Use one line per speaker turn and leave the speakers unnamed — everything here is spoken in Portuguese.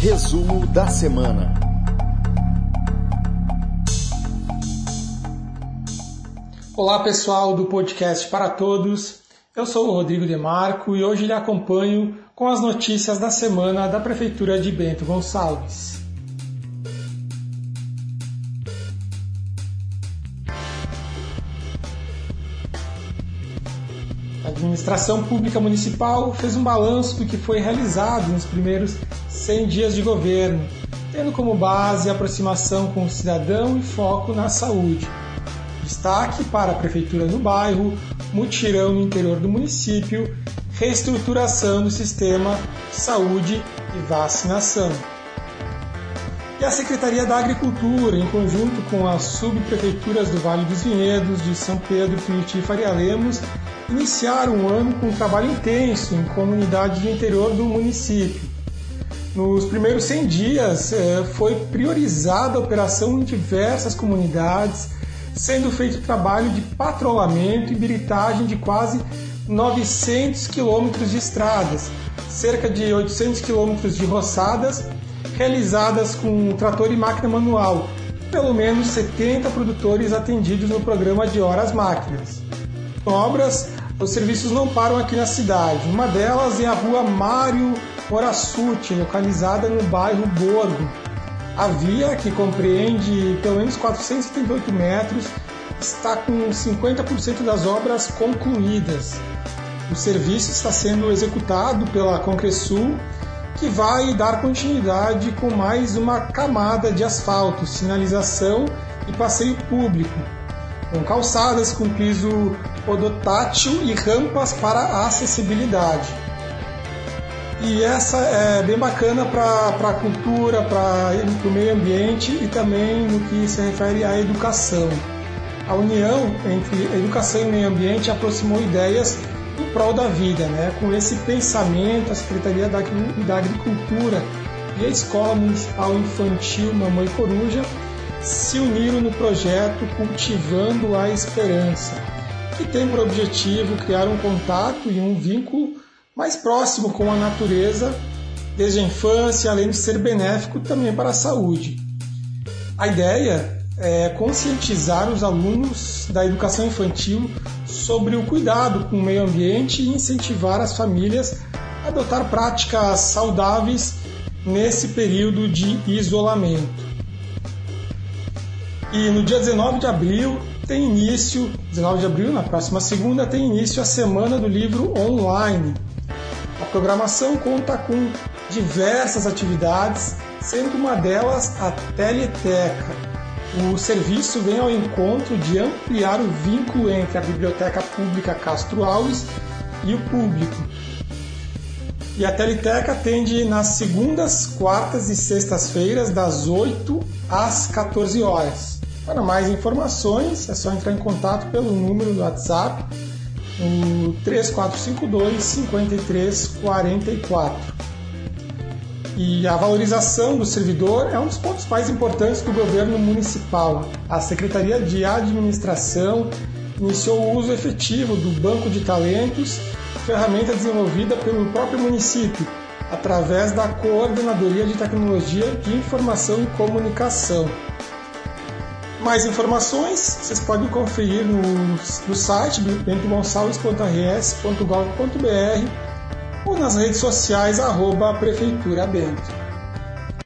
Resumo da semana.
Olá pessoal do podcast para todos. Eu sou o Rodrigo Demarco e hoje lhe acompanho com as notícias da semana da Prefeitura de Bento Gonçalves. A administração pública municipal fez um balanço do que foi realizado nos primeiros 100 dias de governo, tendo como base a aproximação com o cidadão e foco na saúde. Destaque para a prefeitura no bairro, mutirão no interior do município, reestruturação do sistema de saúde e vacinação. E a Secretaria da Agricultura, em conjunto com as subprefeituras do Vale dos Vinhedos, de São Pedro, Tuiuti e Faria Lemos, iniciaram um ano com um trabalho intenso em comunidades do interior do município. Nos primeiros 100 dias, eh, foi priorizada a operação em diversas comunidades, sendo feito trabalho de patrulhamento e biritagem de quase 900 quilômetros de estradas, cerca de 800 quilômetros de roçadas, realizadas com trator e máquina manual, pelo menos 70 produtores atendidos no programa de horas máquinas. Obras, os serviços não param aqui na cidade. Uma delas é a rua Mário Morassuti, localizada no bairro Borgo. A via, que compreende pelo menos 478 metros, está com 50% das obras concluídas. O serviço está sendo executado pela Concresul, que vai dar continuidade com mais uma camada de asfalto, sinalização e passeio público, com calçadas com piso podotátil e rampas para acessibilidade. E essa é bem bacana para a cultura, para o meio ambiente e também no que se refere à educação. A união entre educação e meio ambiente aproximou ideias em prol da vida. Né? Com esse pensamento, a Secretaria da Agricultura e a Escola Municipal Infantil Mamãe Coruja se uniram no projeto Cultivando a Esperança, que tem por objetivo criar um contato e um vínculo mais próximo com a natureza desde a infância, além de ser benéfico também para a saúde. A ideia é conscientizar os alunos da educação infantil sobre o cuidado com o meio ambiente e incentivar as famílias a adotar práticas saudáveis nesse período de isolamento. E no dia 19 de abril tem início, 19 de abril, na próxima segunda, tem início a Semana do Livro Online, a programação conta com diversas atividades, sendo uma delas a Teleteca. O serviço vem ao encontro de ampliar o vínculo entre a Biblioteca Pública Castro Alves e o público. E a Teleteca atende nas segundas, quartas e sextas-feiras, das 8 às 14 horas. Para mais informações, é só entrar em contato pelo número do WhatsApp o 3452 5344. E a valorização do servidor é um dos pontos mais importantes do governo municipal. A Secretaria de Administração iniciou o uso efetivo do Banco de Talentos, ferramenta desenvolvida pelo próprio município, através da Coordenadoria de Tecnologia de Informação e Comunicação. Mais informações vocês podem conferir no, no site bentogonçalves.rs.gov.br ou nas redes sociais arroba Prefeitura Bento.